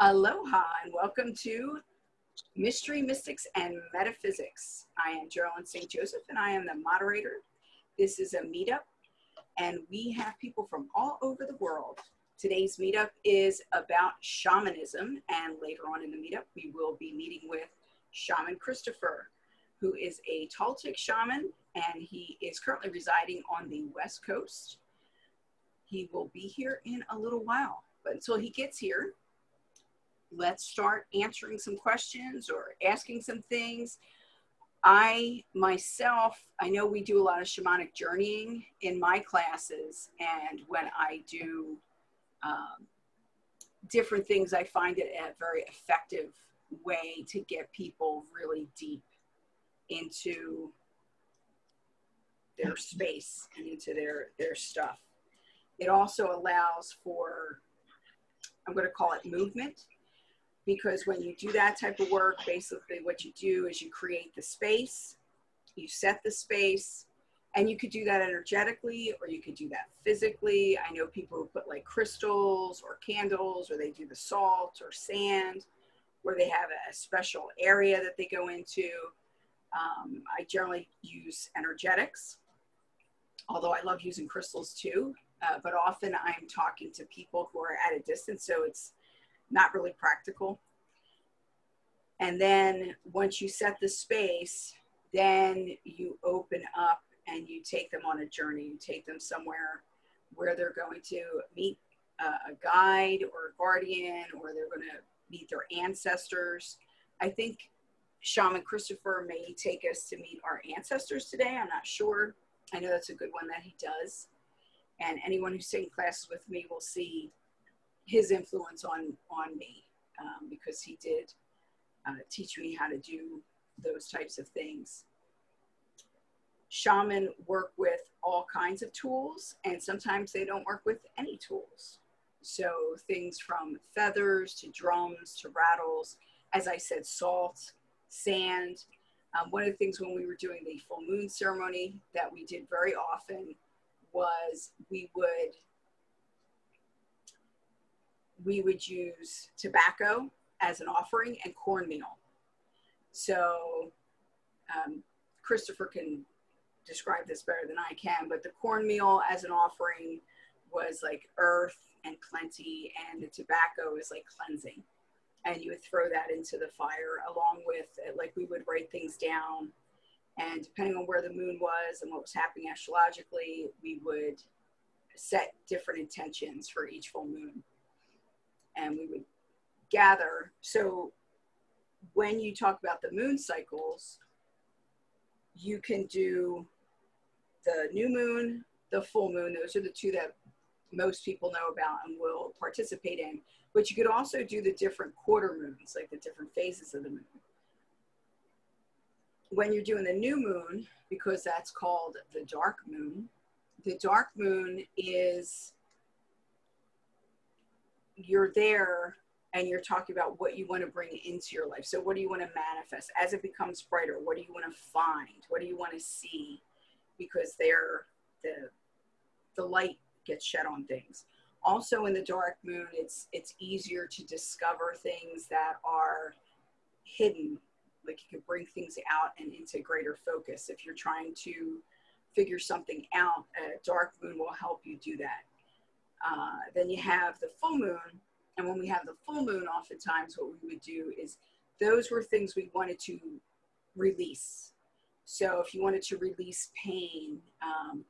Aloha and welcome to Mystery, Mystics, and Metaphysics. I am Geraldine St. Joseph and I am the moderator. This is a meetup and we have people from all over the world. Today's meetup is about shamanism and later on in the meetup we will be meeting with Shaman Christopher, who is a Toltec shaman and he is currently residing on the West Coast. He will be here in a little while, but until he gets here, let's start answering some questions or asking some things. I myself, I know we do a lot of shamanic journeying in my classes, and when I do um, different things, I find it a very effective way to get people really deep into their space and into their their stuff. It also allows for I'm going to call it movement because when you do that type of work, basically what you do is you create the space, you set the space, and you could do that energetically or you could do that physically. I know people who put like crystals or candles or they do the salt or sand where they have a special area that they go into. Um, I generally use energetics, although I love using crystals too. Uh, but often I'm talking to people who are at a distance, so it's not really practical. And then once you set the space, then you open up and you take them on a journey. You take them somewhere where they're going to meet a, guide or a guardian, or they're going to meet their ancestors. I think Shaman Christopher may take us to meet our ancestors today. I'm not sure. I know that's a good one that he does. And anyone who's taking classes with me will see his influence on on me um, because he did uh, teach me how to do those types of things. Shaman work with all kinds of tools, and sometimes they don't work with any tools. So things from feathers to drums to rattles, as I said, salt, sand. Um, one of the things when we were doing the full moon ceremony that we did very often was we would we would use tobacco as an offering and cornmeal. So um, Christopher can describe this better than I can, but the cornmeal as an offering was like earth and plenty, and the tobacco is like cleansing. And you would throw that into the fire along with, like, we would write things down. And depending on where the moon was and what was happening astrologically, we would set different intentions for each full moon and we would gather. So when you talk about the moon cycles, you can do the new moon, the full moon. Those are the two that most people know about and will participate in. But you could also do the different quarter moons, like the different phases of the moon. When you're doing the new moon, because that's called the dark moon, the dark moon is you're there and you're talking about what you want to bring into your life. So, what do you want to manifest as it becomes brighter? What do you want to find? What do you want to see? Because they're the the light gets shed on things. Also, in the dark moon, it's it's easier to discover things that are hidden. Like you can bring things out and into greater focus. If you're trying to figure something out, a dark moon will help you do that. Uh, then you have the full moon. And when we have the full moon, oftentimes what we would do is those were things we wanted to release. So if you wanted to release pain, um,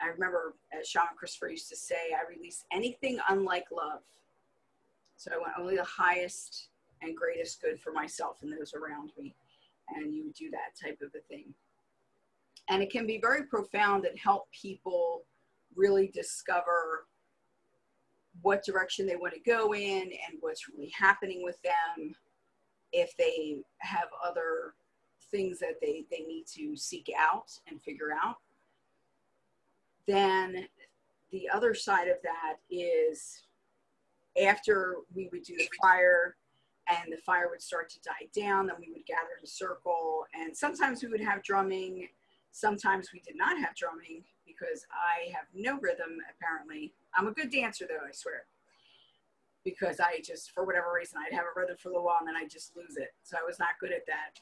I remember as Shaman Christopher used to say, I release anything unlike love. So I want only the highest and greatest good for myself and those around me. And you would do that type of a thing. And it can be very profound and help people really discover what direction they want to go in and what's really happening with them if they have other things that they, they need to seek out and figure out. Then the other side of that is after we would do the fire and the fire would start to die down then we would gather in a circle. And sometimes we would have drumming sometimes we did not have drumming because I have no rhythm apparently. I'm a good dancer though, I swear. because I just, for whatever reason, I'd have a rhythm for a little while and then I'd just lose it. So I was not good at that.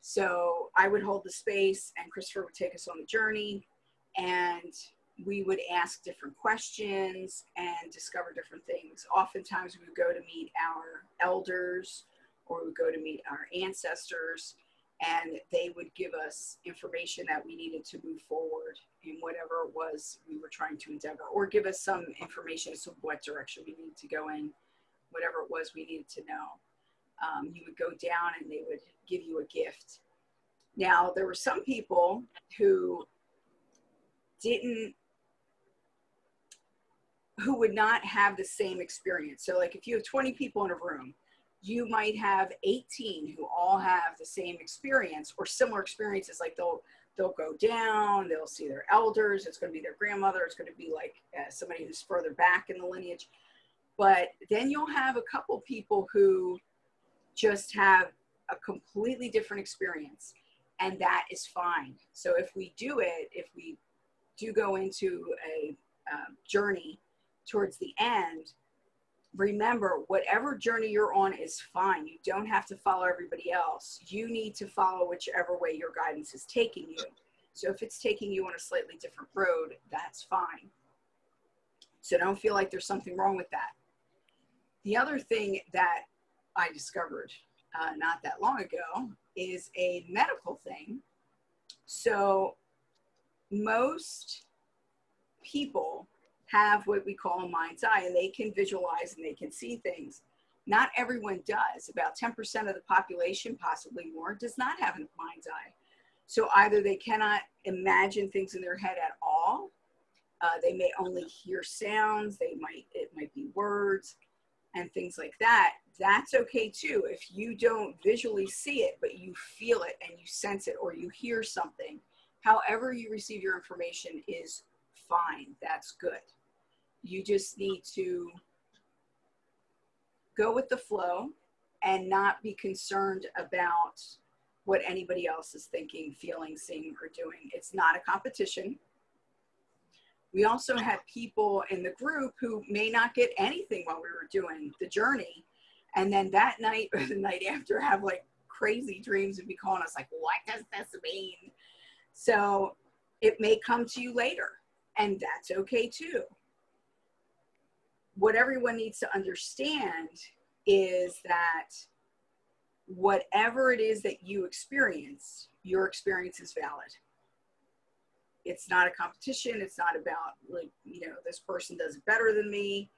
So I would hold the space and Christopher would take us on the journey and we would ask different questions and discover different things. Oftentimes we would go to meet our elders or we would go to meet our ancestors and they would give us information that we needed to move forward in whatever it was we were trying to endeavor, or give us some information as to what direction we needed to go in, whatever it was we needed to know. Um, you would go down and they would give you a gift. Now, there were some people who didn't, who would not have the same experience. So, like if you have 20 people in a room, you might have 18 who all have the same experience or similar experiences like they'll they'll go down they'll see their elders it's going to be their grandmother it's going to be like uh, somebody who's further back in the lineage. But then you'll have a couple people who just have a completely different experience and that is fine. So if we do it if we do go into a uh, journey towards the end remember whatever journey you're on is fine. You don't have to follow everybody else. You need to follow whichever way your guidance is taking you. So if it's taking you on a slightly different road that's fine. So don't feel like there's something wrong with that. The other thing that i discovered uh, not that long ago is a medical thing. So most people have what we call a mind's eye and they can visualize and they can see things. Not everyone does. About 10% of the population, possibly more, does not have a mind's eye. So either they cannot imagine things in their head at all, uh, they may only hear sounds, they might, it might be words and things like that. That's okay too. If you don't visually see it, but you feel it and you sense it or you hear something, however you receive your information is fine. That's good. You just need to go with the flow and not be concerned about what anybody else is thinking, feeling, seeing, or doing. It's not a competition. We also had people in the group who may not get anything while we were doing the journey. And then that night or the night after have like crazy dreams and be calling us like, what does this mean? So it may come to you later and that's okay too what everyone needs to understand is that whatever it is that you experience, your experience is valid. It's not a competition. It's not about, like, you know, this person does it better than me.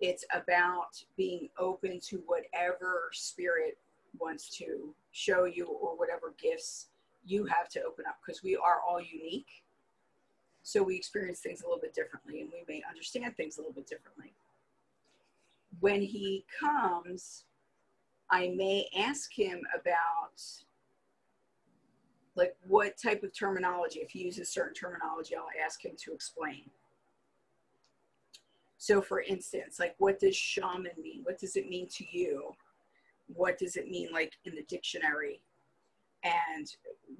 It's about being open to whatever spirit wants to show you or whatever gifts you have to open up because we are all unique. So we experience things a little bit differently and we may understand things a little bit differently when he comes, I may ask him about like what type of terminology. If he uses certain terminology, I'll ask him to explain. So for instance, like what does shaman mean? What does it mean to you? What does it mean like in the dictionary? And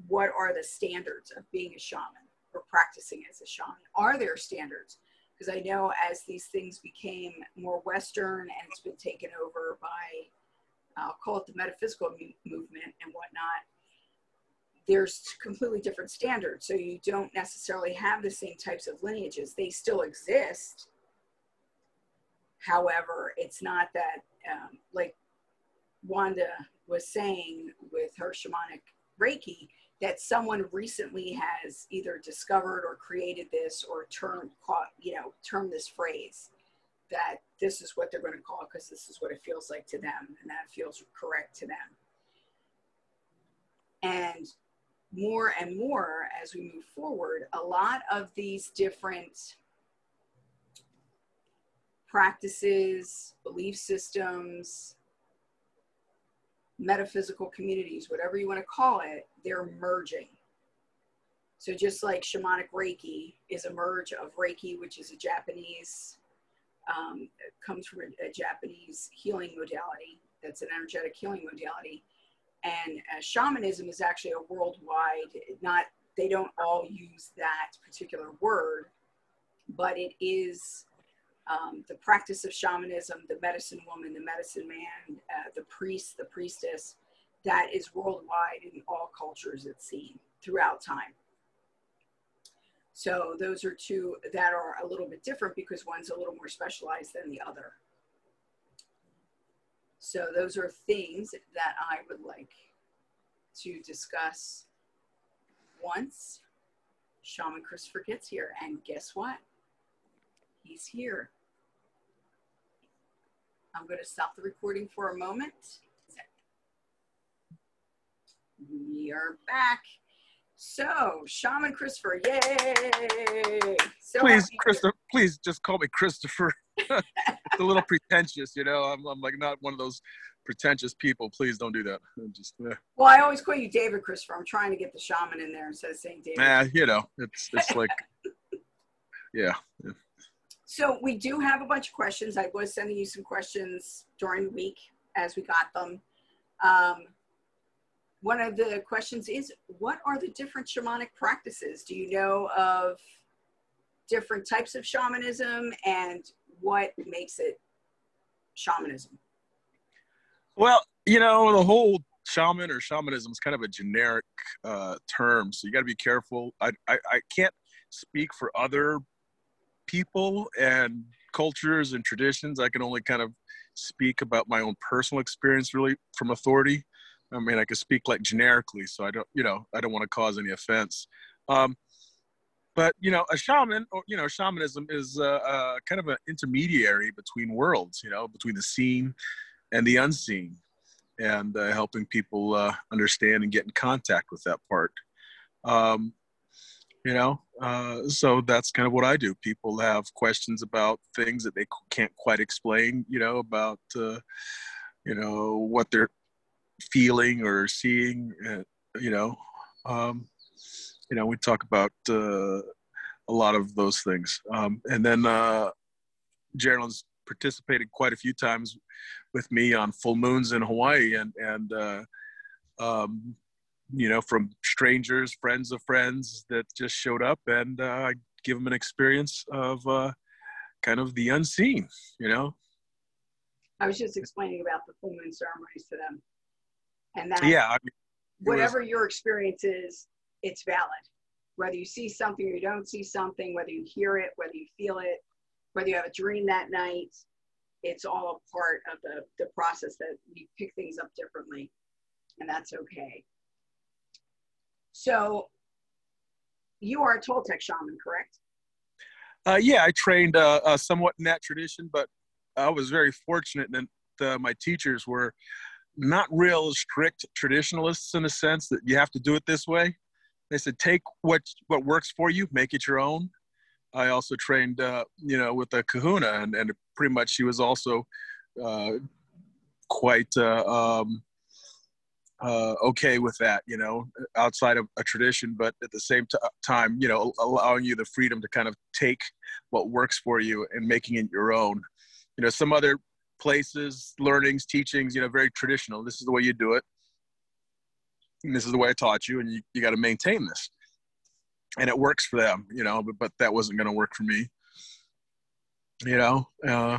what are the standards of being a shaman or practicing as a shaman? Are there standards? because I know as these things became more Western and it's been taken over by, I'll call it the metaphysical movement and whatnot, there's completely different standards. So you don't necessarily have the same types of lineages. They still exist. However, it's not that, um, like Wanda was saying with her shamanic Reiki, that someone recently has either discovered or created this or termed, you know, term this phrase that this is what they're going to call it because this is what it feels like to them and that feels correct to them. And more and more as we move forward, a lot of these different practices, belief systems, metaphysical communities, whatever you want to call it, they're merging. So just like shamanic Reiki is a merge of Reiki, which is a Japanese, um, comes from a, a, Japanese healing modality. That's an energetic healing modality. And uh, shamanism is actually a worldwide, not, they don't all use that particular word, but it is um, the practice of shamanism, the medicine woman, the medicine man, uh, the priest, the priestess, that is worldwide in all cultures it's seen throughout time. So those are two that are a little bit different because one's a little more specialized than the other. So those are things that I would like to discuss once Shaman Christopher gets here. And guess what? He's here. I'm going to stop the recording for a moment. We are back. So, Shaman Christopher, yay! So please, Christopher, please just call me Christopher. it's a little pretentious, you know. I'm, I'm like not one of those pretentious people. Please don't do that. I'm just. Uh. Well, I always call you David Christopher. I'm trying to get the shaman in there instead of saying David. Yeah, you know, it's it's like, yeah. yeah. So we do have a bunch of questions. I was sending you some questions during the week as we got them. Um, one of the questions is, what are the different shamanic practices? Do you know of different types of shamanism and what makes it shamanism? Well, you know, the whole shaman or shamanism is kind of a generic uh, term, so you got to be careful. I, I, I can't speak for other people and cultures and traditions. I can only kind of speak about my own personal experience, really, from authority. I mean, I can speak like generically, so I don't, you know, I don't want to cause any offense. Um, but you know, a shaman, or you know, shamanism is uh, uh, kind of an intermediary between worlds. You know, between the seen and the unseen, and uh, helping people uh, understand and get in contact with that part. Um, you know, uh, so that's kind of what I do. People have questions about things that they can't quite explain. You know, about uh, you know what they're feeling or seeing. Uh, you know. Um, you know, we talk about uh, a lot of those things. Um, and then uh, Geraldine's participated quite a few times with me on full moons in Hawaii, and and uh, um, you know, from strangers, friends of friends that just showed up, and uh, I give them an experience of uh, kind of the unseen. You know. I was just explaining about the full moon ceremonies to them, and that yeah, I mean, whatever was, your experience is, it's valid. Whether you see something or you don't see something, whether you hear it, whether you feel it, whether you have a dream that night, it's all a part of the, the process that we pick things up differently, and that's okay. So, you are a Toltec shaman, correct? Uh, yeah, I trained uh, uh, somewhat in that tradition, but I was very fortunate that uh, my teachers were not real strict traditionalists in a sense that you have to do it this way. They said, take what what works for you, make it your own. I also trained, uh, you know, with a Kahuna, and, and pretty much she was also uh, quite um, uh, okay with that, you know, outside of a tradition, but at the same t- time, you know, allowing you the freedom to kind of take what works for you and making it your own. You know, some other places, learnings, teachings, you know, very traditional. This is the way you do it and this is the way I taught you, and you, you got to maintain this. And it works for them, you know, but, but that wasn't going to work for me, you know. Uh,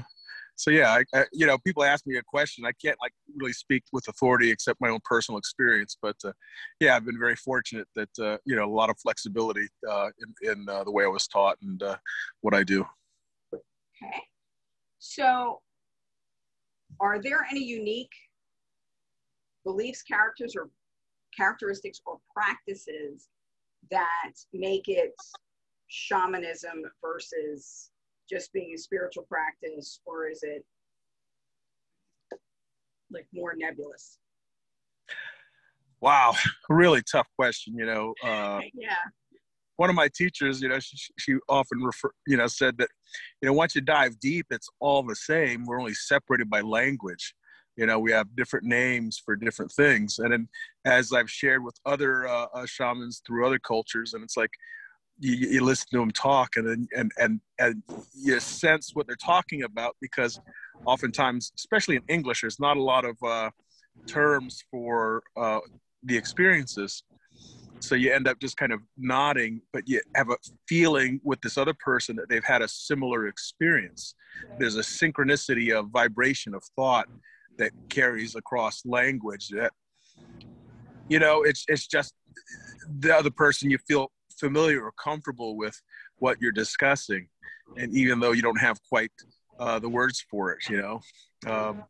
so yeah, I, I, you know, people ask me a question. I can't like really speak with authority except my own personal experience. But uh, yeah, I've been very fortunate that uh, you know a lot of flexibility uh, in, in uh, the way I was taught and uh, what I do. Okay, so are there any unique beliefs, characters, or characteristics or practices that make it shamanism versus just being a spiritual practice or is it like more nebulous? Wow really tough question you know uh, yeah. one of my teachers you know she, she often refer you know said that you know once you dive deep it's all the same. We're only separated by language. You know we have different names for different things. And then as i've shared with other uh, uh, shamans through other cultures and it's like you, you listen to them talk and and, and and you sense what they're talking about because oftentimes especially in english there's not a lot of uh, terms for uh, the experiences so you end up just kind of nodding, but you have a feeling with this other person that they've had a similar experience. There's a synchronicity of vibration of thought that carries across language that you know it's it's just the other person you feel familiar or comfortable with what you're discussing and even though you don't have quite uh, the words for it you know? Um,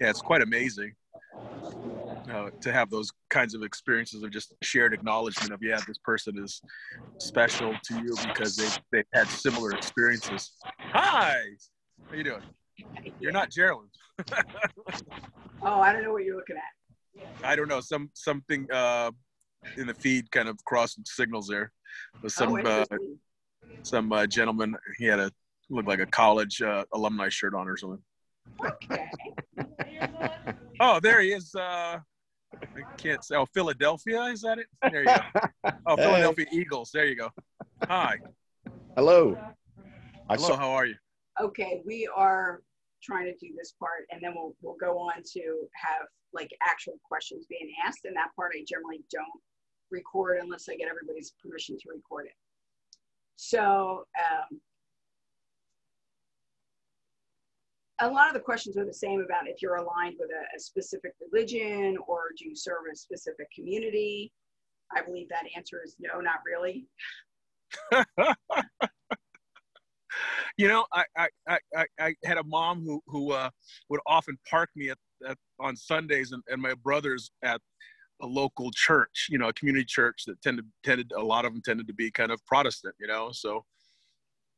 yeah it's quite amazing uh, to have those kinds of experiences of just shared acknowledgement of yeah this person is special to you because they they've had similar experiences. Hi! How you doing? You're not geraldine. Oh i don't know what you're looking at. I don't know. Some something uh in the feed kind of crossing signals there with some oh, uh, some uh, gentleman he had a looked like a college uh, alumni shirt on or something okay oh there he is uh I can't say. Oh, Philadelphia, is that it? There you go. Oh, Philadelphia hey. Eagles. There you go. Hi. Hello. Hello. How are you? Okay, we are trying to do this part, and then we'll we'll go on to have like actual questions being asked. And that part I generally don't record unless I get everybody's permission to record it. So um, a lot of the questions are the same about if you're aligned with a, a specific religion or do you serve a specific community. I believe that answer is no, not really. you know, I, I, I, I had a mom who, who uh, would often park me at, at on Sundays and, and my brothers at a local church, you know, a community church that tended, tended, a lot of them tended to be kind of Protestant, you know, so,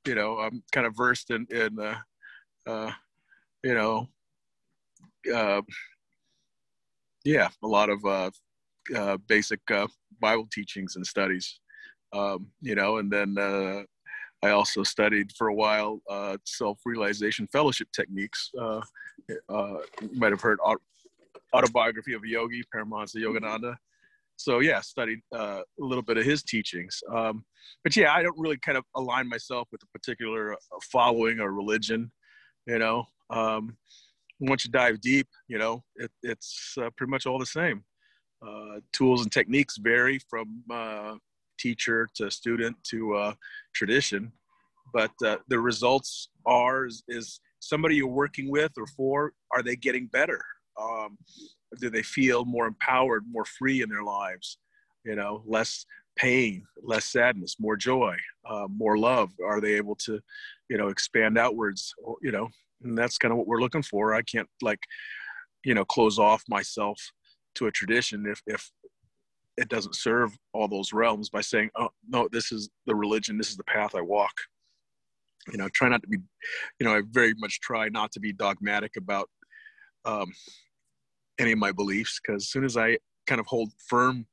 you know, I'm kind of versed in, in, uh, uh, you know, uh, yeah, a lot of uh, uh, basic uh, Bible teachings and studies, um, you know, and then uh, I also studied for a while uh, self-realization fellowship techniques. Uh, uh, you might have heard autobiography of a yogi, Paramahansa Yogananda. So yeah, studied uh, a little bit of his teachings. Um, but yeah, I don't really kind of align myself with a particular uh, following or religion. You know, um, once you dive deep, you know, it, it's uh, pretty much all the same. Uh, tools and techniques vary from uh, teacher to student to uh, tradition, but uh, the results are is, is, somebody you're working with or for, are they getting better? Um, do they feel more empowered, more free in their lives? You know, less pain, less sadness, more joy, uh, more love? Are they able to, you know, expand outwards? You know, and that's kind of what we're looking for i can't like you know close off myself to a tradition if if it doesn't serve all those realms by saying oh no this is the religion this is the path i walk you know try not to be you know i very much try not to be dogmatic about um, any of my beliefs because as soon as i kind of hold firm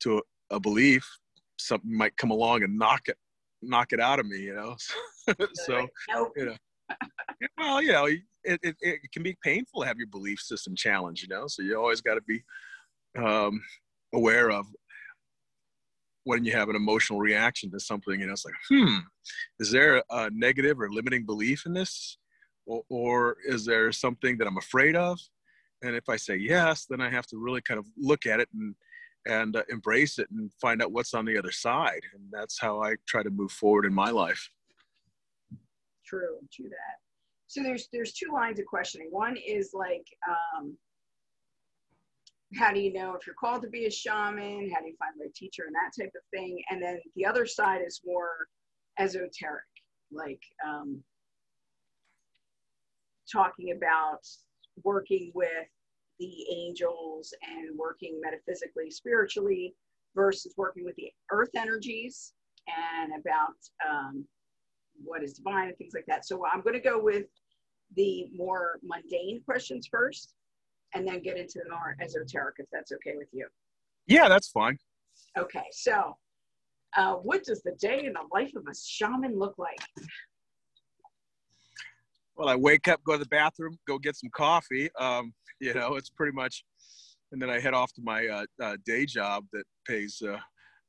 to a, a belief something might come along and knock it knock it out of me you know? So you know. Well, you know, it, it, it can be painful to have your belief system challenged, you know, so you always got to be um, aware of when you have an emotional reaction to something, you know, it's like, hmm, is there a negative or limiting belief in this? Or, or is there something that I'm afraid of? And if I say yes, then I have to really kind of look at it and and uh, embrace it and find out what's on the other side. And that's how I try to move forward in my life true to that. So there's there's two lines of questioning. One is like, um, how do you know if you're called to be a shaman? How do you find right teacher and that type of thing? And then the other side is more esoteric, like um, talking about working with the angels and working metaphysically, spiritually, versus working with the earth energies and about um, what is divine and things like that. So I'm going to go with the more mundane questions first and then get into the more esoteric if that's okay with you. Yeah, that's fine. Okay, so uh, what does the day in the life of a shaman look like? Well, I wake up, go to the bathroom, go get some coffee. Um, you know, it's pretty much, and then I head off to my uh, uh, day job that pays, uh,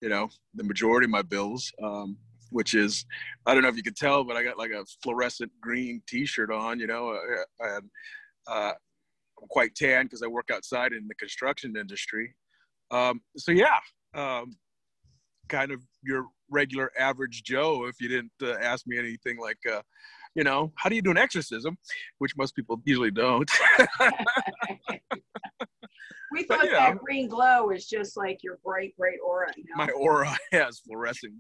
you know, the majority of my bills. Um, which is I don't know if you could tell, but I got like a fluorescent green T-shirt on, you know, uh, and uh, I'm quite tan because I work outside in the construction industry. Um, so yeah, um, kind of your regular average Joe if you didn't uh, ask me anything like, you know, how do you do an exorcism, which most people usually don't. we thought yeah. that green glow is just like your bright, bright aura. You know? My aura has fluorescent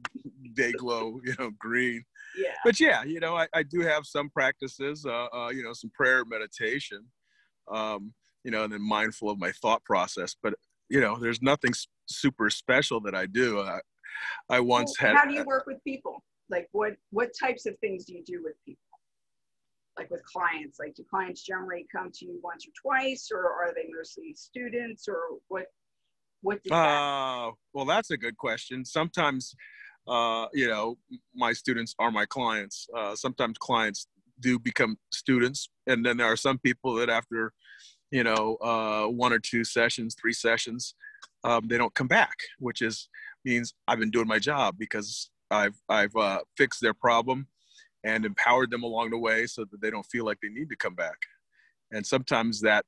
day glow, you know, green. Yeah. But yeah, you know, I, I do have some practices, uh, uh, you know, some prayer meditation, um, you know, and then mindful of my thought process. But you know, there's nothing super special that I do. I, I once well, had. How do you work with people? Like, what what types of things do you do with people? Like with clients, like do clients generally come to you once or twice, or are they mostly students, or what? What? Does uh, well, that's a good question. Sometimes, uh, you know, my students are my clients. Uh, sometimes clients do become students, and then there are some people that after you know, uh, one or two sessions, three sessions, um, they don't come back, which is means I've been doing my job because I've I've uh, fixed their problem and empowered them along the way so that they don't feel like they need to come back. And sometimes that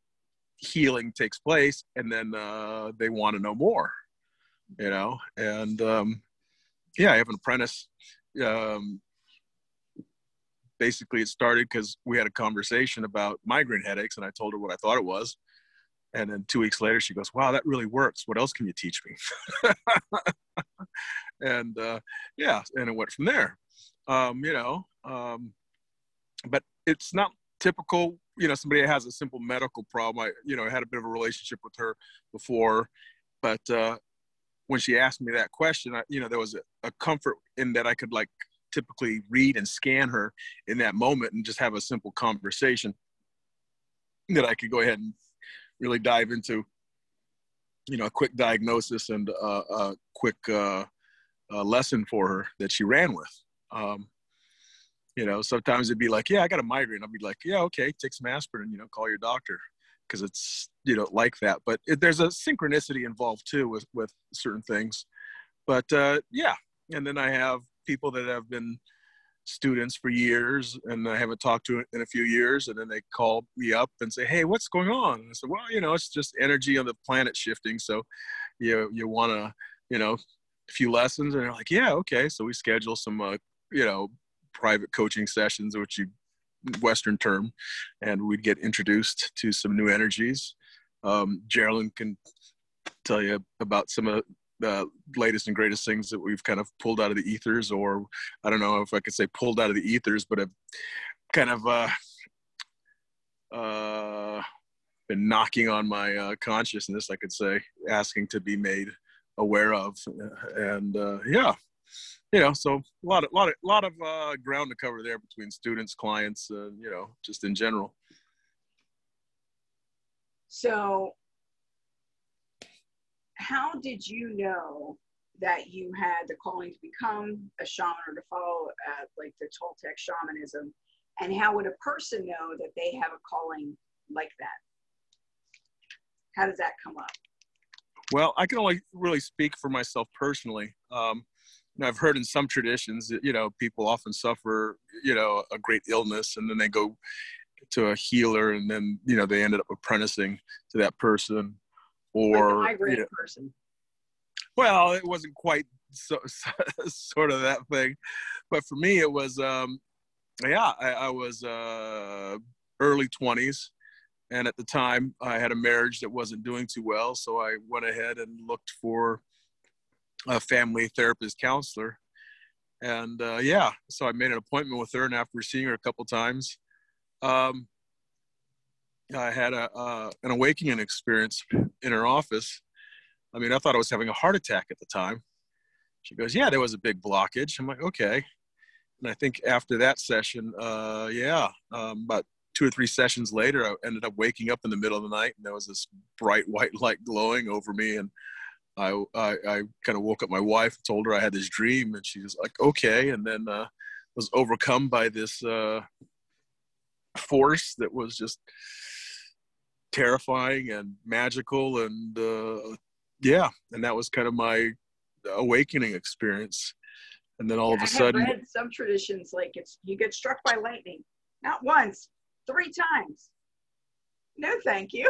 healing takes place, and then uh, they want to know more, you know. And um, yeah, I have an apprentice um, basically it started because we had a conversation about migraine headaches and I told her what I thought it was. And then two weeks later, she goes, wow, that really works. What else can you teach me? and uh, yeah, and it went from there. Um, you know, um, but it's not typical, you know, somebody has a simple medical problem. I, you know, had a bit of a relationship with her before, but uh, when she asked me that question, I, you know, there was a, a comfort in that I could like typically read and scan her in that moment and just have a simple conversation that I could go ahead and really dive into, you know, a quick diagnosis and uh, a quick uh, a lesson for her that she ran with. Um, you know, sometimes it'd be like, yeah, I got a migraine. I'd be like, yeah, okay, take some aspirin, you know, call your doctor because it's, you know, like that. But it, there's a synchronicity involved too with, with certain things. But uh, yeah. And then I have people that have been students for years and I haven't talked to in a few years. And then they call me up and say, Hey, what's going on? And I said, well, you know, it's just energy on the planet shifting. So you, you want to, you know, a few lessons and they're like, yeah, okay. So we schedule some, uh, you know, private coaching sessions, which you Western term, and we'd get introduced to some new energies. Um, Geraldine can tell you about some of the latest and greatest things that we've kind of pulled out of the ethers, or I don't know if I could say pulled out of the ethers, but have kind of uh, uh, been knocking on my uh, consciousness, I could say, asking to be made aware of, and uh, yeah, you know, so a lot of lot of a lot of uh, ground to cover there between students, clients, uh, you know, just in general. So how did you know that you had the calling to become a shaman or to follow uh, like the Toltec shamanism? And how would a person know that they have a calling like that? How does that come up? Well, I can only really speak for myself personally. Um, you know, I've heard in some traditions that, you know, people often suffer, you know, a great illness and then they go to a healer and then, you know, they ended up apprenticing to that person or like you know, person. Well, it wasn't quite so, so, sort of that thing, but for me, it was. Um, yeah, I, I was uh, early twenties, and at the time, I had a marriage that wasn't doing too well, so I went ahead and looked for a family therapist counselor, and uh, yeah, so I made an appointment with her, and after seeing her a couple times, um, I had a uh, an awakening experience in her office. I mean, I thought I was having a heart attack at the time. She goes, "Yeah, there was a big blockage." I'm like, "Okay." And I think after that session, uh, yeah, um, about two or three sessions later, I ended up waking up in the middle of the night, and there was this bright white light glowing over me, and I I, I kind of woke up my wife, told her I had this dream, and she was like, "Okay," and then uh, was overcome by this uh, force that was just terrifying and magical and uh, yeah and that was kind of my awakening experience. And then all yeah, of a I sudden read some traditions like it's you get struck by lightning not once three times no thank you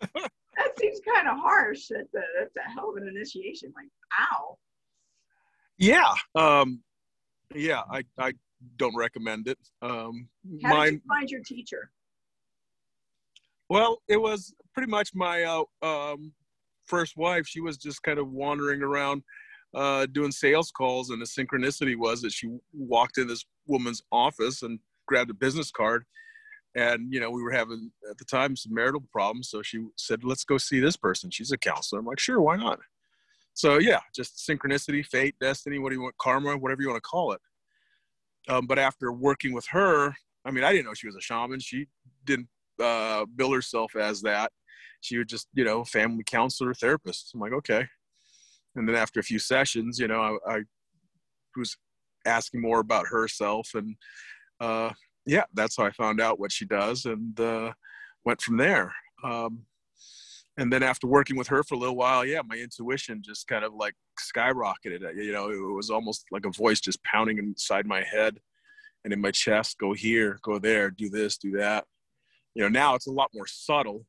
that seems kind of harsh. That's a, that's a hell of an initiation. Like, ow. Yeah. Um, yeah, I, I don't recommend it. Um, How mine, did you find your teacher? Well, it was pretty much my uh, um, first wife. She was just kind of wandering around uh, doing sales calls, and the synchronicity was that she walked in this woman's office and grabbed a business card. And you know, we were having at the time some marital problems, so she said, "Let's go see this person. She's a counselor." I'm like, "Sure, why not?" So yeah, just synchronicity, fate, destiny, what do you want, karma, whatever you want to call it. Um, but after working with her, I mean, I didn't know she was a shaman. She didn't uh, bill herself as that. She would just, you know, family counselor, therapist. I'm like, okay. And then after a few sessions, you know, I, I was asking more about herself, and uh, yeah, that's how I found out what she does, and uh, went from there. Um, and then after working with her for a little while, yeah, my intuition just kind of like skyrocketed. You know, it was almost like a voice just pounding inside my head and in my chest. Go here, go there, do this, do that. You know, now it's a lot more subtle.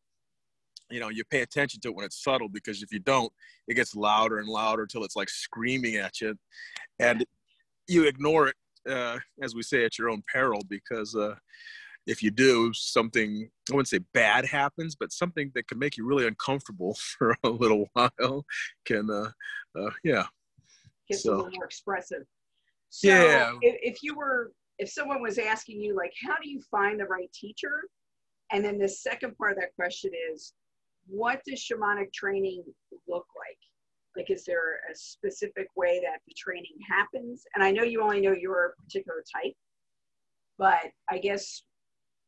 You know, you pay attention to it when it's subtle because if you don't, it gets louder and louder until it's like screaming at you, and you ignore it, uh, as we say, at your own peril because. Uh, if you do something i wouldn't say bad happens but something that can make you really uncomfortable for a little while can uh, uh yeah gets so. a little more expressive so yeah if, if you were if someone was asking you like how do you find the right teacher and then the second part of that question is what does shamanic training look like like is there a specific way that the training happens? And i know you only know your particular type but i guess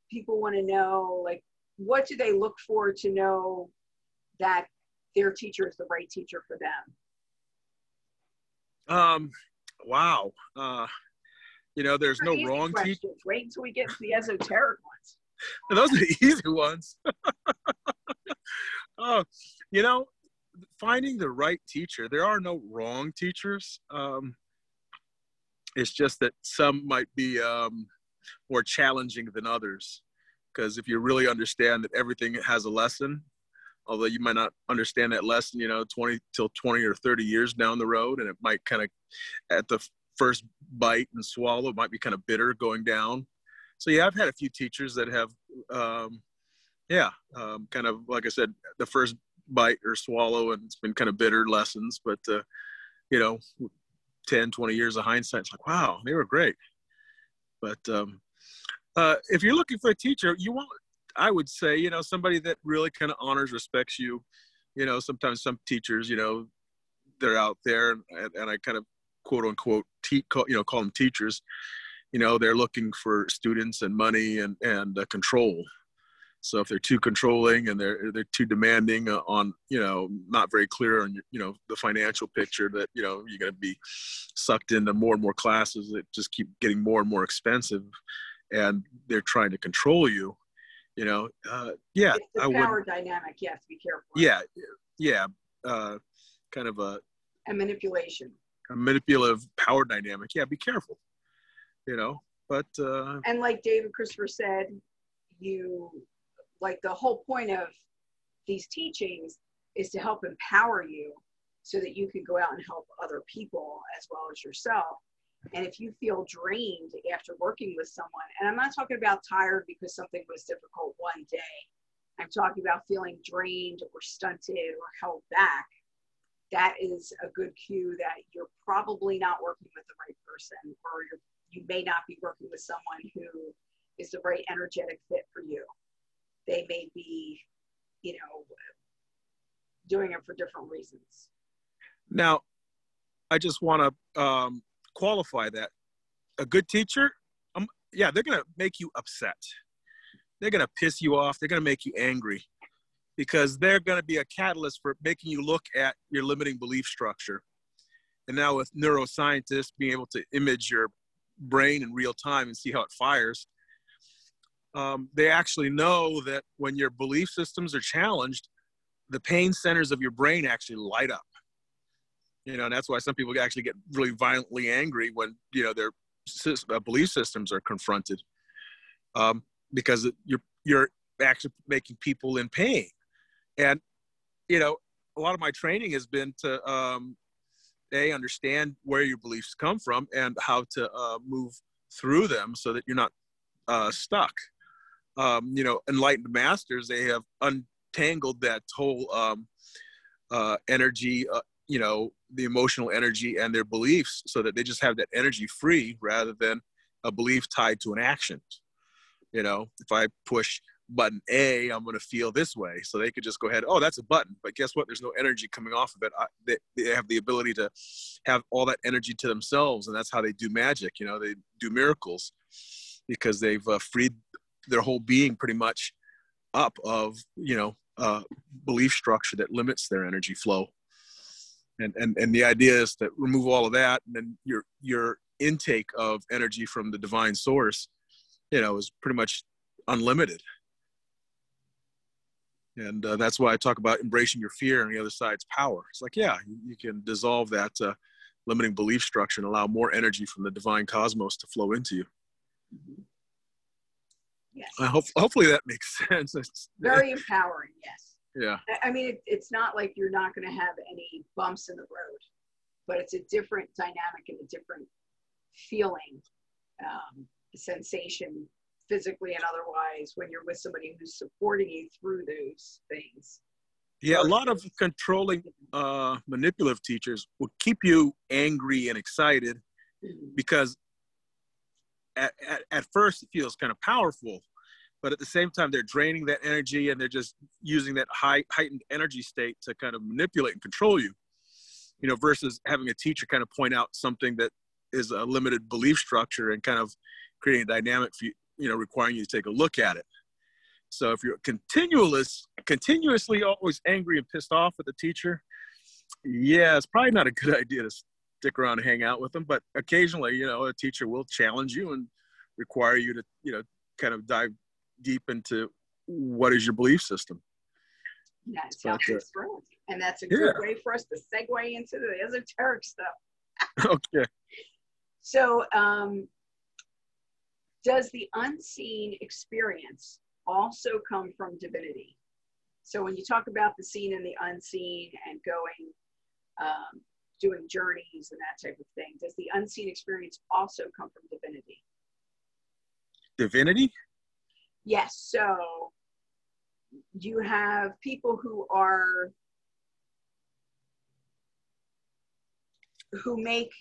people want to know like what do they look for to know that their teacher is the right teacher for them? Um wow uh you know there's no wrong teacher wait until we get to the esoteric ones. Those are the easy ones. Oh you know finding the right teacher there are no wrong teachers um it's just that some might be um more challenging than others. Because if you really understand that everything has a lesson although you might not understand that lesson you know 20 till 20 or 30 years down the road and it might kind of at the first bite and swallow might be kind of bitter going down. So yeah i've had a few teachers that have um, yeah um, kind of like i said the first bite or swallow and it's been kind of bitter lessons but uh, you know 10 20 years of hindsight it's like wow they were great but um, uh, if you're looking for a teacher, you want, I would say, you know, somebody that really kind of honors, respects you. You know, sometimes some teachers, you know, they're out there, and, and I kind of quote unquote, te- call, you know, call them teachers. You know, they're looking for students and money and and uh, control. So if they're too controlling and they're they're too demanding on, you know, not very clear on you know the financial picture that you know you're going to be sucked into more and more classes that just keep getting more and more expensive, and they're trying to control you. You know, uh, yeah, it's the power would, dynamic. You have to be careful. Yeah, yeah, uh, kind of a a manipulation. A manipulative power dynamic. Yeah, be careful. You know, but uh, and like David Christopher said, you like the whole point of these teachings is to help empower you so that you can go out and help other people as well as yourself. And if you feel drained after working with someone, and I'm not talking about tired because something was difficult one day, I'm talking about feeling drained or stunted or held back, that is a good cue that you're probably not working with the right person or you may not be working with someone who is the right energetic fit for you they may be, you know, doing it for different reasons. Now, I just want to um, qualify that. A good teacher, um, yeah, they're going to make you upset. They're going to piss you off. They're going to make you angry because they're going to be a catalyst for making you look at your limiting belief structure. And now, with neuroscientists being able to image your brain in real time and see how it fires, um, they actually know that when your belief systems are challenged, the pain centers of your brain actually light up. You know, and that's why some people actually get really violently angry when you know their uh, belief systems are confronted, um, because you're you're actually making people in pain. And you know, a lot of my training has been to um, a understand where your beliefs come from and how to uh, move through them so that you're not uh, stuck. Um, you know, enlightened masters they have untangled that whole um, uh, energy, uh, you know, the emotional energy and their beliefs, so that they just have that energy free rather than a belief tied to an action. You know, if I push button A, I'm going to feel this way. So they could just go ahead, oh, that's a button. But guess what? There's no energy coming off of it. I, they, they have the ability to have all that energy to themselves. And that's how they do magic. You know, they do miracles because they've uh, freed their whole being pretty much up of, you know, uh, belief structure that limits their energy flow. And, and, and the idea is to remove all of that and then your, your intake of energy from the divine source, you know, is pretty much unlimited and uh, that's why I talk about embracing your fear and the other side's power. It's like, yeah, you, you can dissolve that uh, limiting belief structure and allow more energy from the divine cosmos to flow into you. Yes. I hope, hopefully that makes sense. It's, Very empowering, yes. Yeah. I mean, it, it's not like you're not going to have any bumps in the road, but it's a different dynamic and a different feeling, um, sensation physically and otherwise when you're with somebody who's supporting you through those things yeah a lot of controlling uh, manipulative teachers will keep you angry and excited mm-hmm. because at, at, at first it feels kind of powerful but at the same time they're draining that energy and they're just using that high heightened energy state to kind of manipulate and control you you know versus having a teacher kind of point out something that is a limited belief structure and kind of creating a dynamic for you, you know, requiring you to take a look at it. So if you're continuous, continuously always angry and pissed off at the teacher, yeah, it's probably not a good idea to stick around and hang out with them. But occasionally, you know, a teacher will challenge you and require you to, you know, kind of dive deep into what is your belief system. Yeah, self And that's a good way for us to segue into the esoteric stuff. okay. So, um, does the unseen experience also come from divinity? So when you talk about the seen and the unseen and going, um, doing journeys and that type of thing, does the unseen experience also come from divinity? Divinity? Yes. So you have people who are who make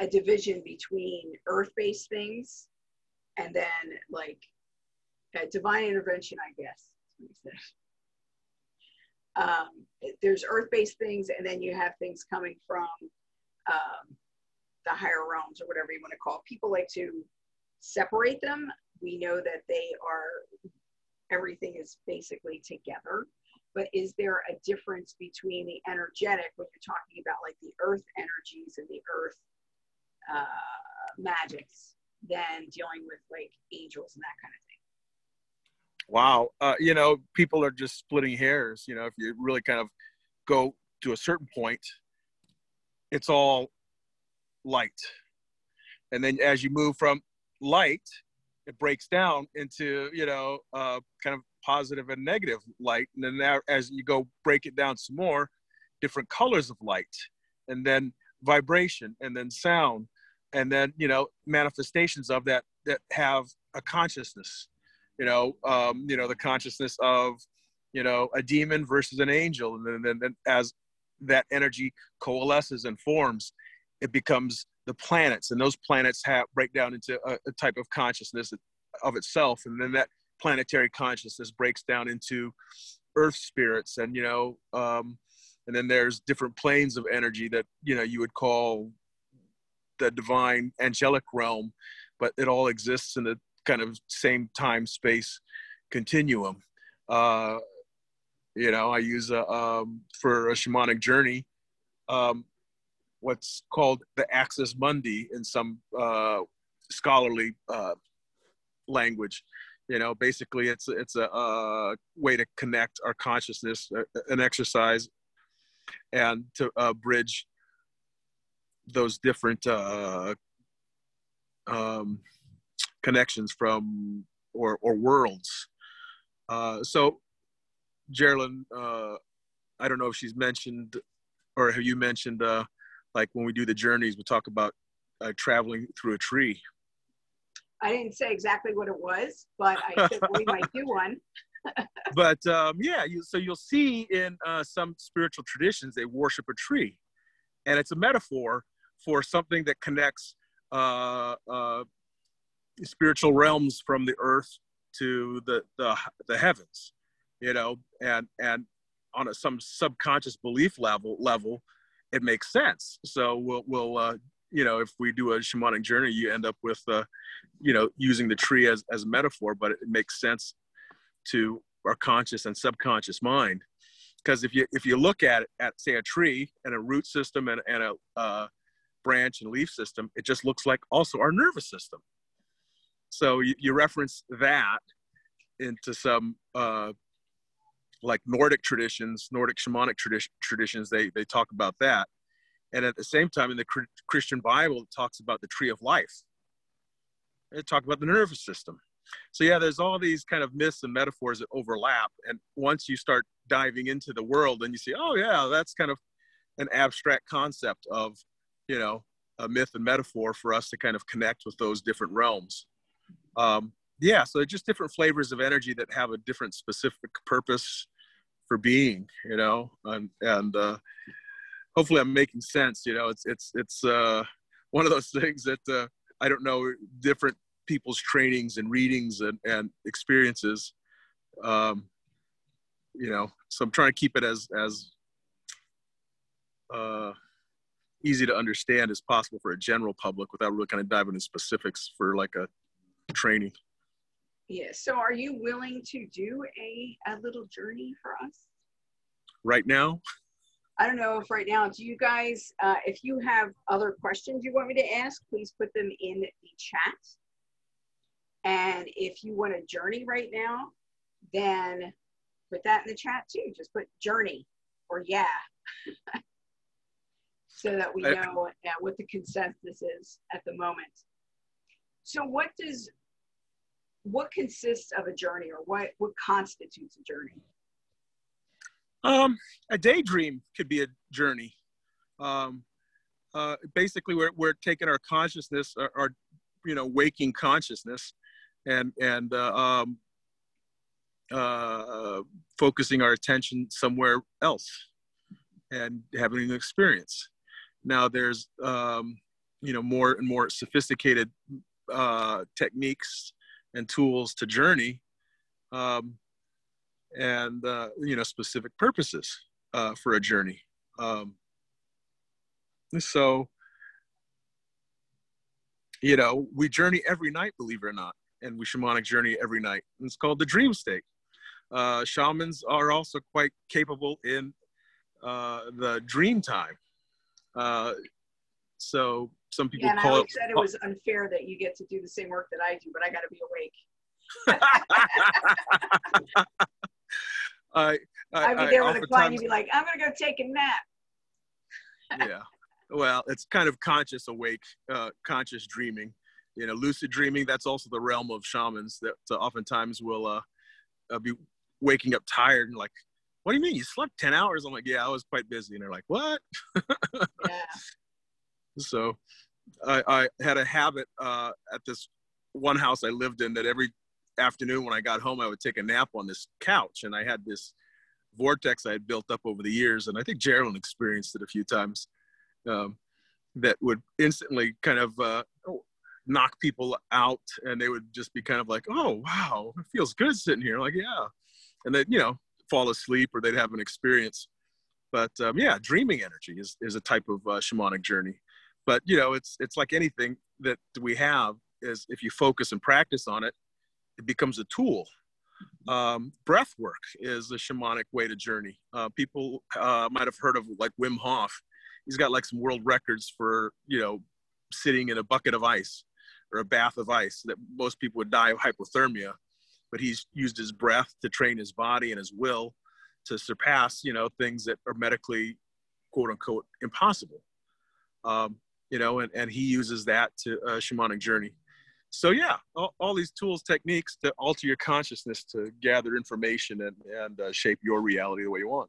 a division between earth-based things and then like divine intervention, I guess. Um, there's earth-based things, and then you have things coming from um, the higher realms or whatever you want to call. It. People like to separate them. We know that they are everything is basically together. But is there a difference between the energetic when you're talking about like the earth energies and the earth uh, magics than dealing with like angels and that kind of thing. Wow. Uh, you know, people are just splitting hairs. You know, if you really kind of go to a certain point, it's all light. And then as you move from light, it breaks down into, you know, uh, kind of positive and negative light. And then as you go break it down some more, different colors of light, and then vibration, and then sound, and then you know manifestations of that that have a consciousness you know um, you know the consciousness of you know a demon versus an angel. And then, then, as that energy coalesces and forms it becomes the planets. And those planets have break down into a, a type of consciousness of itself. And then that planetary consciousness breaks down into earth spirits. And you know um, and then there's different planes of energy that you know you would call the divine angelic realm, but it all exists in the kind of same time space continuum. Uh, you know, I use a, um, for a shamanic journey, um, what's called the axis mundi in some uh, scholarly uh, language. You know, basically, it's it's a, a way to connect our consciousness, uh, an exercise, and to uh, bridge those different uh, um, connections from or or worlds. Uh, so Geraldine, uh, I don't know if she's mentioned or have you mentioned, uh, like when we do the journeys, we talk about uh, traveling through a tree. I didn't say exactly what it was, but I said we might do one. but um, yeah, you, so you'll see in uh, some spiritual traditions they worship a tree, and it's a metaphor for something that connects uh, uh, spiritual realms from the earth to the, the the heavens, you know, and and on a, some subconscious belief level level, it makes sense. So we'll we'll uh, you know if we do a shamanic journey, you end up with uh, you know using the tree as as a metaphor, but it makes sense to our conscious and subconscious mind. Because if you if you look at it, at say a tree and a root system and, and a uh, branch and leaf system, it just looks like also our nervous system. So you, you reference that into some uh, like Nordic traditions, Nordic shamanic tradi- traditions, they, they talk about that. And at the same time, in the Christian Bible, it talks about the tree of life. It talks about the nervous system. So yeah, there's all these kind of myths and metaphors that overlap. And once you start diving into the world, and you see, oh yeah, that's kind of an abstract concept of, you know, a myth and metaphor for us to kind of connect with those different realms. Um, yeah, so just different flavors of energy that have a different specific purpose for being, you know, and and uh, hopefully I'm making sense. You know, it's it's it's uh, one of those things that uh, I don't know different people's trainings and readings and, and experiences. Um, you know, so I'm trying to keep it as as uh, easy to understand as possible for a general public without really kind of diving into specifics for like a training. Yeah. So are you willing to do a, a little journey for us? Right now? I don't know if right now, do you guys, uh, if you have other questions you want me to ask, please put them in the chat. And if you want a journey right now, then put that in the chat too. Just put journey or yeah. so that we know uh, what the consensus is at the moment. So what does what consists of a journey or what what constitutes a journey? Um a daydream could be a journey. Um uh basically we're, we're taking our consciousness our, our you know waking consciousness and and uh, um uh focusing our attention somewhere else and having an experience. Now there's um you know more and more sophisticated uh techniques and tools to journey um, and uh, you know specific purposes uh, for a journey. Um, so you know we journey every night believe it or not and we shamanic journey every night. And it's called the dream state. Uh, shamans are also quite capable in uh, the dream time. Uh, so some people yeah, call I it. said it was unfair that you get to do the same work that I do, but I got to be awake. I, I, I'd be there with a client. You'd be like, "I'm gonna go take a nap." yeah, well, it's kind of conscious awake, uh, conscious dreaming. You know, lucid dreaming. That's also the realm of shamans that uh, oftentimes will uh, uh, be waking up tired and like, "What do you mean you slept ten hours?" I'm like, "Yeah, I was quite busy," and they're like, "What?" yeah. So I, I had a habit uh, at this one house I lived in that every afternoon when I got home, I would take a nap on this couch. And I had this vortex I had built up over the years. And I think Geraldine experienced it a few times um, that would instantly kind of uh, knock people out. And they would just be kind of like, oh, wow, it feels good sitting here. Like, yeah. And then, you know, fall asleep or they'd have an experience. But um, yeah, dreaming energy is, is a type of uh, shamanic journey but you know it's it's like anything that we have is if you focus and practice on it it becomes a tool. Um, breath work is a shamanic way to journey. Uh, people uh, might have heard of like Wim Hof. He's got like some world records for you know sitting in a bucket of ice or a bath of ice that most people would die of hypothermia. But he's used his breath to train his body and his will to surpass you know things that are medically quote unquote impossible. Um, you know, and, and he uses that to uh, shamanic journey. so yeah, all, all, these tools, techniques to alter your consciousness to gather information and, and uh, shape your reality the way you want.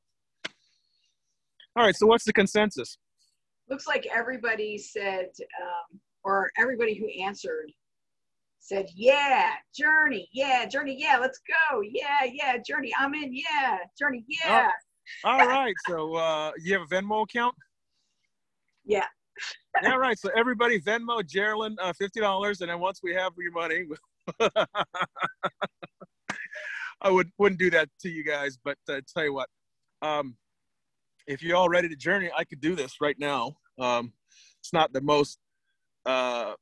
All right, so what's the consensus? Looks like everybody said, um, or everybody who answered said, yeah, Journey, yeah, Journey, yeah, let's go, yeah, yeah, Journey, I'm in, yeah, Journey, yeah. Oh, all right, so uh, you have a Venmo account? Yeah. All right, so everybody Venmo Geraldine uh, fifty dollars, and then once we have your money, I would wouldn't do that to you guys, but uh, tell you what, um, if you're all ready to journey, I could do this right now. Um, it's not the most uh,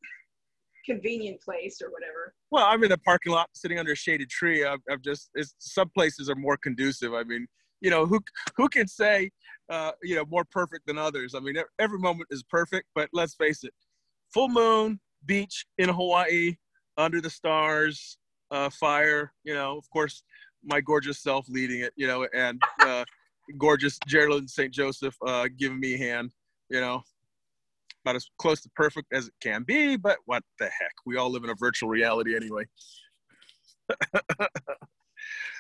convenient place or whatever. Well, I'm in a parking lot sitting under a shaded tree. I've, I've just some places are more conducive. I mean, you know, who who can say, uh, you know, more perfect than others? I mean, every moment is perfect, but let's face it, full moon, beach in Hawaii, under the stars, uh, fire. You know, of course, my gorgeous self leading it. You know, and uh, gorgeous Geraldine St. Joseph uh, giving me a hand. You know, about as close to perfect as it can be, but what the heck? We all live in a virtual reality anyway.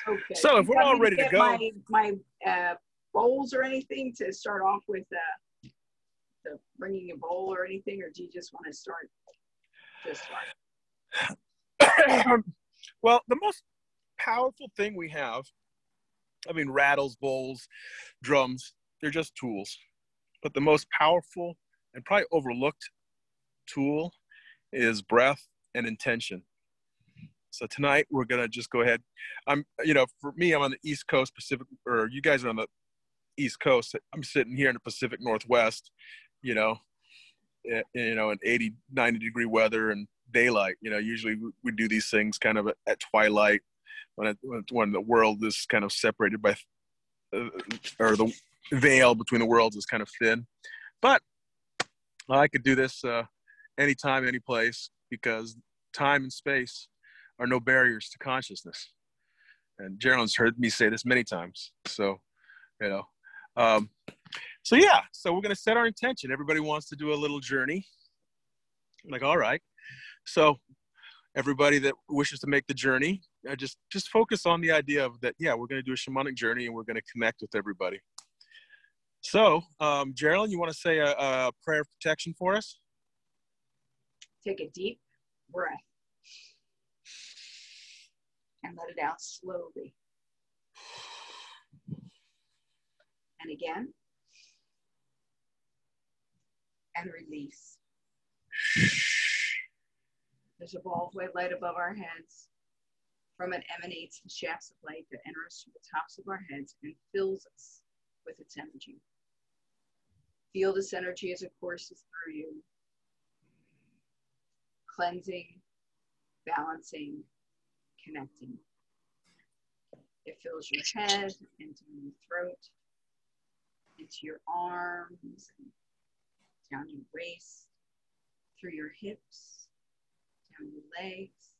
okay. So if we're all ready to, to go, my, my uh, bowls or anything to start off with, uh, the bringing a bowl or anything, or do you just want to start? Just start. well, the most powerful thing we have, I mean, rattles, bowls, drums, they're just tools. But the most powerful and probably overlooked tool is breath and intention. So tonight we're gonna just go ahead. I'm, you know, for me, I'm on the East Coast, Pacific, or you guys are on the East Coast. I'm sitting here in the Pacific Northwest, you know, eh, you know, in 80, 90 degree weather and daylight. You know, usually we do these things kind of at twilight when it, when the world is kind of separated by, uh, or the veil between the worlds is kind of thin. But I could do this uh, anytime, any place, because time and space are no barriers to consciousness. And Geraldine's heard me say this many times. So, you know, um, so yeah, so we're gonna set our intention. Everybody wants to do a little journey. I'm like, all right. So everybody that wishes to make the journey, I just just focus on the idea of that. Yeah, we're gonna do a shamanic journey, and we're gonna connect with everybody. So, um, Geraldine, you want to say a, a prayer of protection for us? Take a deep breath and let it out slowly. And again. And release. There's a ball of white light above our heads. From it emanates the shafts of light that enter us through the tops of our heads and fills us with its energy. Feel this energy as it courses through you, cleansing, balancing, connecting. It fills your head, into your throat, into your arms, down your waist, through your hips, down your legs.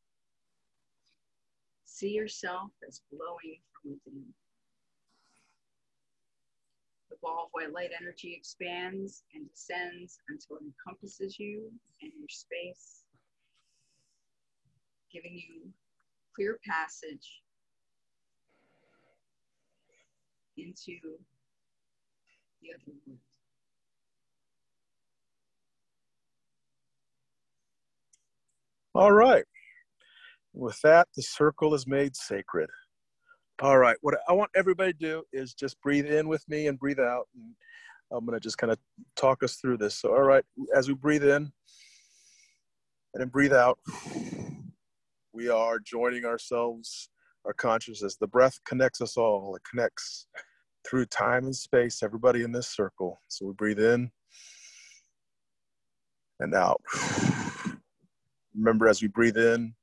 See yourself as glowing from within. The ball of white light energy expands and descends until it encompasses you and your space, giving you clear passage into the other world. All right. With that, the circle is made sacred. All right. What I want everybody to do is just breathe in with me and breathe out. And I'm going to just kind of talk us through this. So, all right, as we breathe in and then breathe out, we are joining ourselves, our consciousness. The breath connects us all, it connects through time and space, everybody in this circle. So we breathe in and out. Remember, as we breathe in,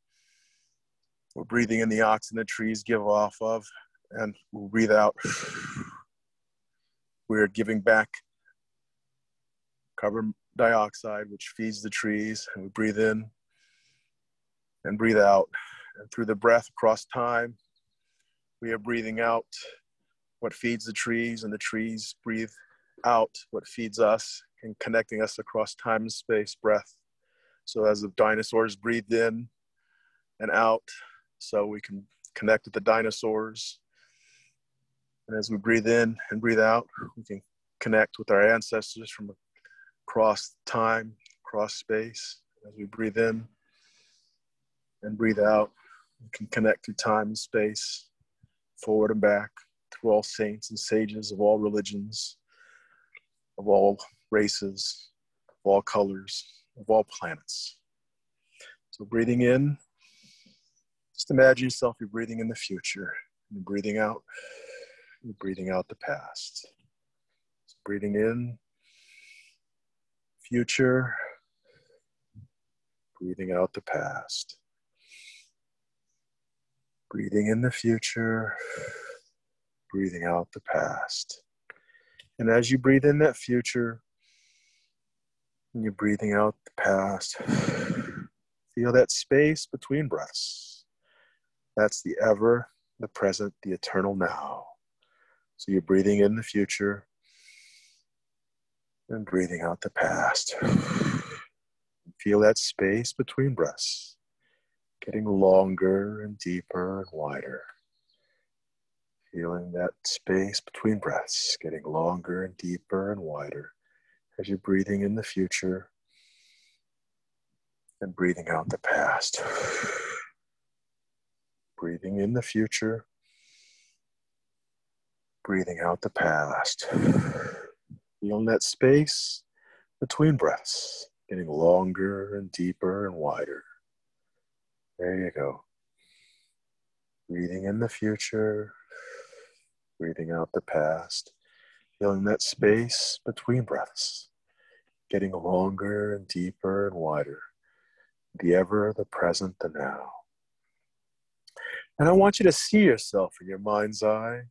we're breathing in the oxygen the trees give off of, and we'll breathe out. We're giving back carbon dioxide, which feeds the trees, and we breathe in and breathe out. And through the breath across time, we are breathing out what feeds the trees, and the trees breathe out what feeds us and connecting us across time and space, breath So as the dinosaurs breathed in and out, so we can connect with the dinosaurs. And as we breathe in and breathe out, we can connect with our ancestors from across time, across space. As we breathe in and breathe out, we can connect through time and space, forward and back, through all saints and sages of all religions, of all races, of all colors, of all planets. So breathing in, just imagine yourself, you're breathing in the future. You're breathing out, you're breathing out the past. So breathing in, future, breathing out the past. Breathing in the future, breathing out the past. And as you breathe in that future, and you're breathing out the past, feel that space between breaths. That's the ever, the present, the eternal now. So you're breathing in the future and breathing out the past. Feel that space between breaths getting longer and deeper and wider. Feeling that space between breaths getting longer and deeper and wider as you're breathing in the future and breathing out the past. Breathing in the future, breathing out the past. Feeling that space between breaths getting longer and deeper and wider. There you go. Breathing in the future, breathing out the past, feeling that space between breaths getting longer and deeper and wider. The ever, the present, the now. And I want you to see yourself in your mind's eye.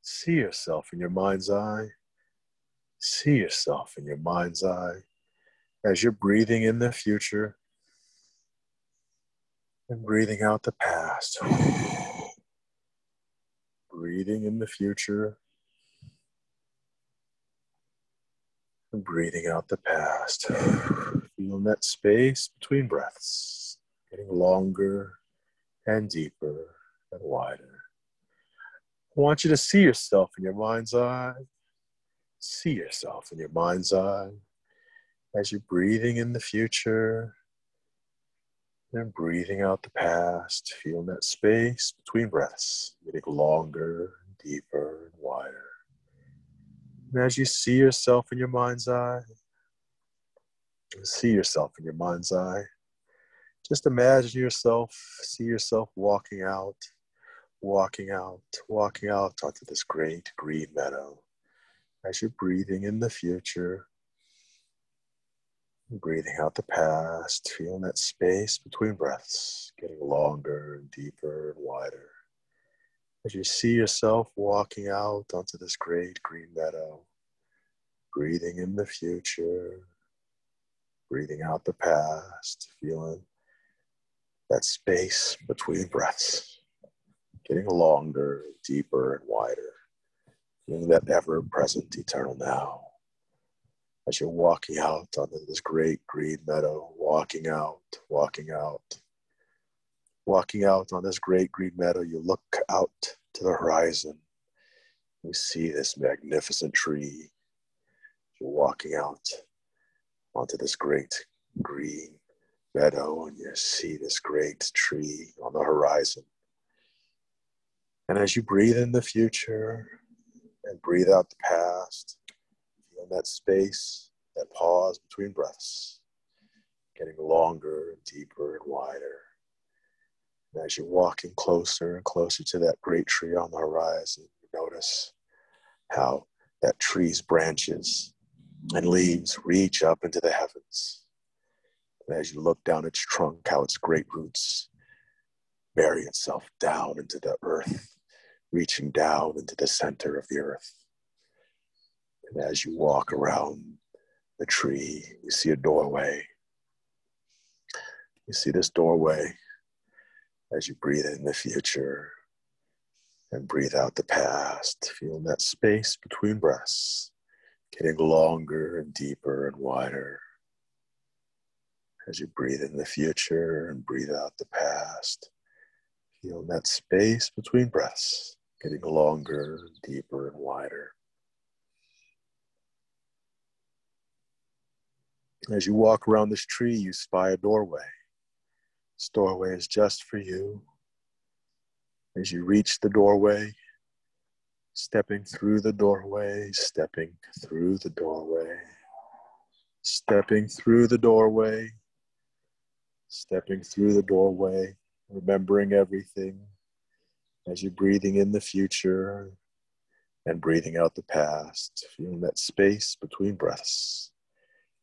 See yourself in your mind's eye. See yourself in your mind's eye as you're breathing in the future and breathing out the past. breathing in the future and breathing out the past. Feeling that space between breaths getting longer and deeper and wider. I want you to see yourself in your mind's eye. See yourself in your mind's eye as you're breathing in the future and breathing out the past, feeling that space between breaths getting longer and deeper and wider. And as you see yourself in your mind's eye, see yourself in your mind's eye, just imagine yourself, see yourself walking out, walking out, walking out onto this great green meadow as you're breathing in the future Breathing out the past, feeling that space between breaths getting longer and deeper and wider. As you see yourself walking out onto this great green meadow, breathing in the future, breathing out the past, feeling that space between breaths getting longer, deeper, and wider, feeling that ever present eternal now as you're walking out onto this great green meadow, walking out, walking out, walking out on this great green meadow, you look out to the horizon. You see this magnificent tree. You're walking out onto this great green meadow and you see this great tree on the horizon. And as you breathe in the future and breathe out the past, that space, that pause between breaths, getting longer and deeper and wider. And as you're walking closer and closer to that great tree on the horizon, you notice how that tree's branches and leaves reach up into the heavens. And as you look down its trunk, how its great roots bury itself down into the earth, reaching down into the center of the earth. And as you walk around the tree, you see a doorway. You see this doorway as you breathe in the future and breathe out the past, feeling that space between breaths getting longer and deeper and wider. As you breathe in the future and breathe out the past, feel that space between breaths getting longer, deeper, and wider. As you walk around this tree, you spy a doorway. This doorway is just for you. As you reach the doorway, stepping through the doorway, stepping through the doorway, stepping through the doorway, stepping through the doorway, remembering everything as you're breathing in the future and breathing out the past, feeling that space between breaths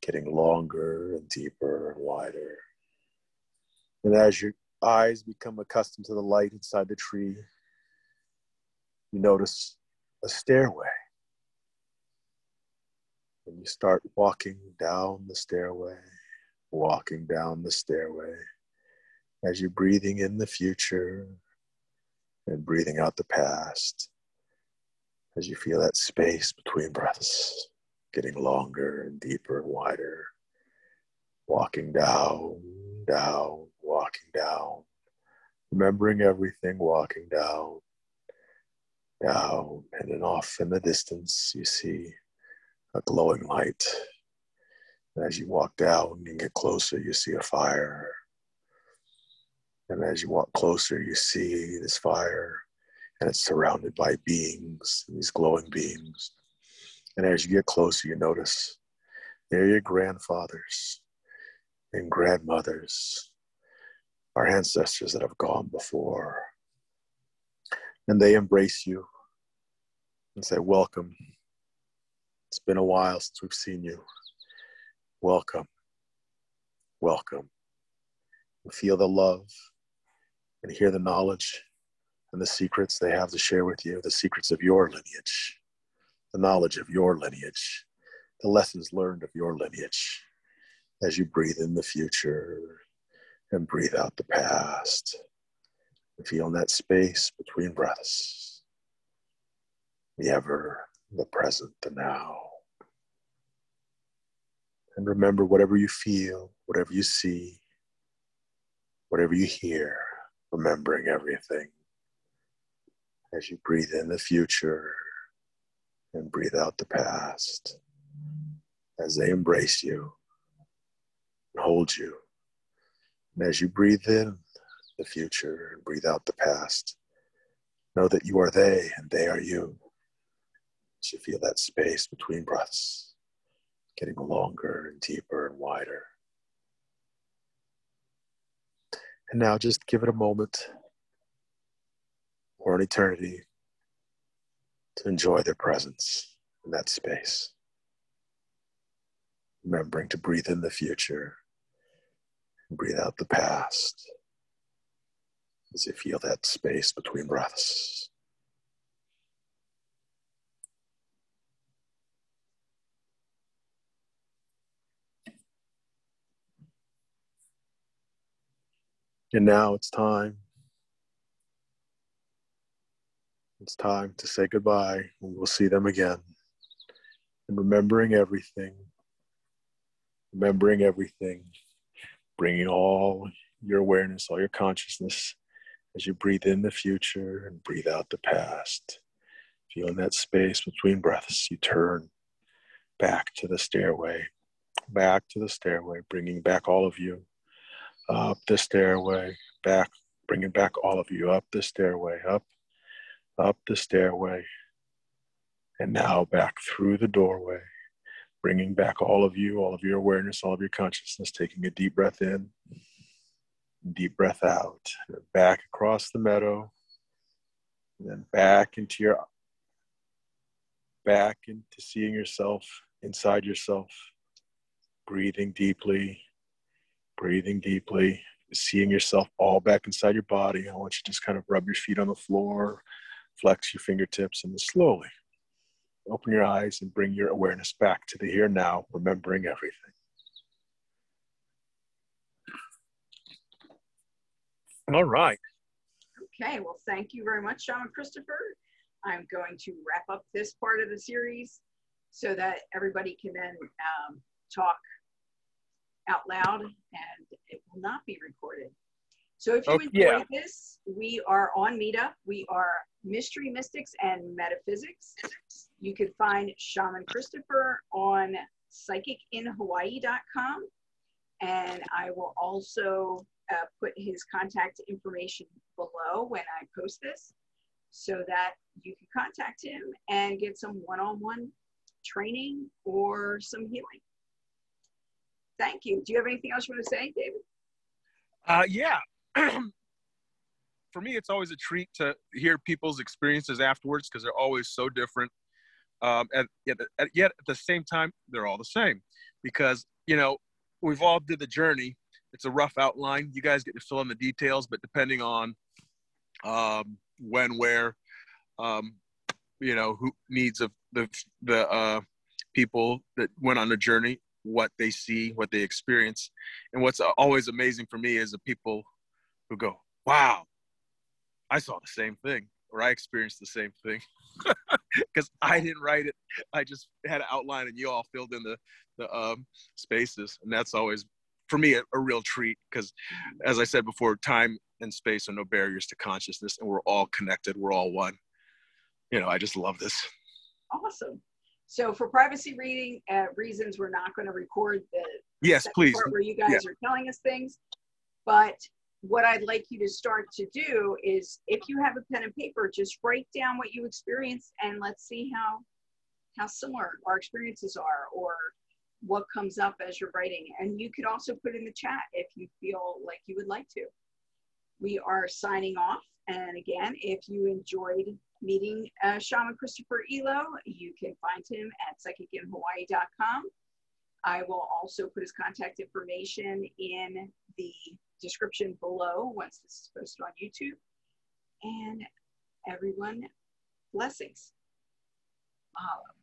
getting longer and deeper and wider. And as your eyes become accustomed to the light inside the tree, you notice a stairway. And you start walking down the stairway, walking down the stairway as you're breathing in the future and breathing out the past as you feel that space between breaths getting longer and deeper and wider. Walking down, down, walking down. Remembering everything, walking down, down, and then off in the distance, you see a glowing light. And as you walk down and get closer, you see a fire. And as you walk closer, you see this fire, and it's surrounded by beings, these glowing beings. And as you get closer, you notice they're your grandfathers and grandmothers, our ancestors that have gone before. And they embrace you and say, Welcome. It's been a while since we've seen you. Welcome. Welcome. You feel the love and hear the knowledge and the secrets they have to share with you, the secrets of your lineage the knowledge of your lineage, the lessons learned of your lineage as you breathe in the future and breathe out the past. And feel in that space between breaths, the ever, the present, the now. And remember whatever you feel, whatever you see, whatever you hear, remembering everything as you breathe in the future and breathe out the past as they embrace you and hold you. And as you breathe in the future and breathe out the past, know that you are they and they are you. As you feel that space between breaths getting longer and deeper and wider. And now just give it a moment or an eternity to enjoy their presence in that space. Remembering to breathe in the future and breathe out the past as you feel that space between breaths. And now it's time It's time to say goodbye. and We'll see them again. And remembering everything, remembering everything, bringing all your awareness, all your consciousness as you breathe in the future and breathe out the past. Feeling that space between breaths, you turn back to the stairway, back to the stairway, bringing back all of you up the stairway, back, bringing back all of you up the stairway, up up the stairway, and now back through the doorway, bringing back all of you, all of your awareness, all of your consciousness, taking a deep breath in, deep breath out, back across the meadow, and then back into your back into seeing yourself inside yourself, breathing deeply, breathing deeply, seeing yourself all back inside your body. I want you to just kind of rub your feet on the floor, flex your fingertips, and slowly open your eyes and bring your awareness back to the here now, remembering everything. All right. Okay, well, thank you very much, Shaman Christopher. I'm going to wrap up this part of the series so that everybody can then um, talk out loud and it will not be recorded. So if you Okay, enjoy yeah. this, we are on Meetup. We are Mystery Mystics and Metaphysics. You can find Shaman Christopher on psychicinhawaii.com. And I will also uh, put his contact information below when I post this so that you can contact him and get some one on one training or some healing. Thank you. Do you have anything else you want to say, David? Uh, yeah. For me, it's always a treat to hear people's experiences afterwards because they're always so different. Um, and yet, at, yet at the same time, they're all the same because you know we've all did the journey. It's a rough outline. You guys get to fill in the details, but depending on um, when, where, um, you know, who needs of the the uh, people that went on the journey, what they see, what they experience, and what's always amazing for me is the people who go, "Wow, I saw the same thing," or "I experienced the same thing," because I didn't write it. I just had an outline, and you all filled in the the um, spaces, and that's always for me a, a real treat because, as I said before, time and space are no barriers to consciousness, and we're all connected. We're all one. You know, I just love this. Awesome. So for privacy reading uh, reasons, we're not going to record the Yes, please. part where you guys are telling us things. But what I'd like you to start to do is, if you have a pen and paper, just write down what you experienced, and let's see how how similar our experiences are, or what comes up as you're writing. And you could also put in the chat if you feel like you would like to. We are signing off. And again, if you enjoyed meeting uh, Shaman Christopher Elo, you can find him at psychicinhawaii.com. I will also put his contact information in the description below once this is posted on YouTube. And everyone, blessings. Mahalo.